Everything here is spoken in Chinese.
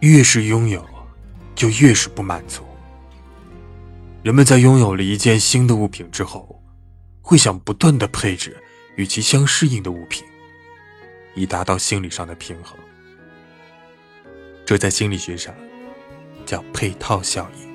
越是拥有就越是不满足。人们在拥有了一件新的物品之后会想不断的配置与其相适应的物品以达到心理上的平衡。这在心理学上叫配套效应。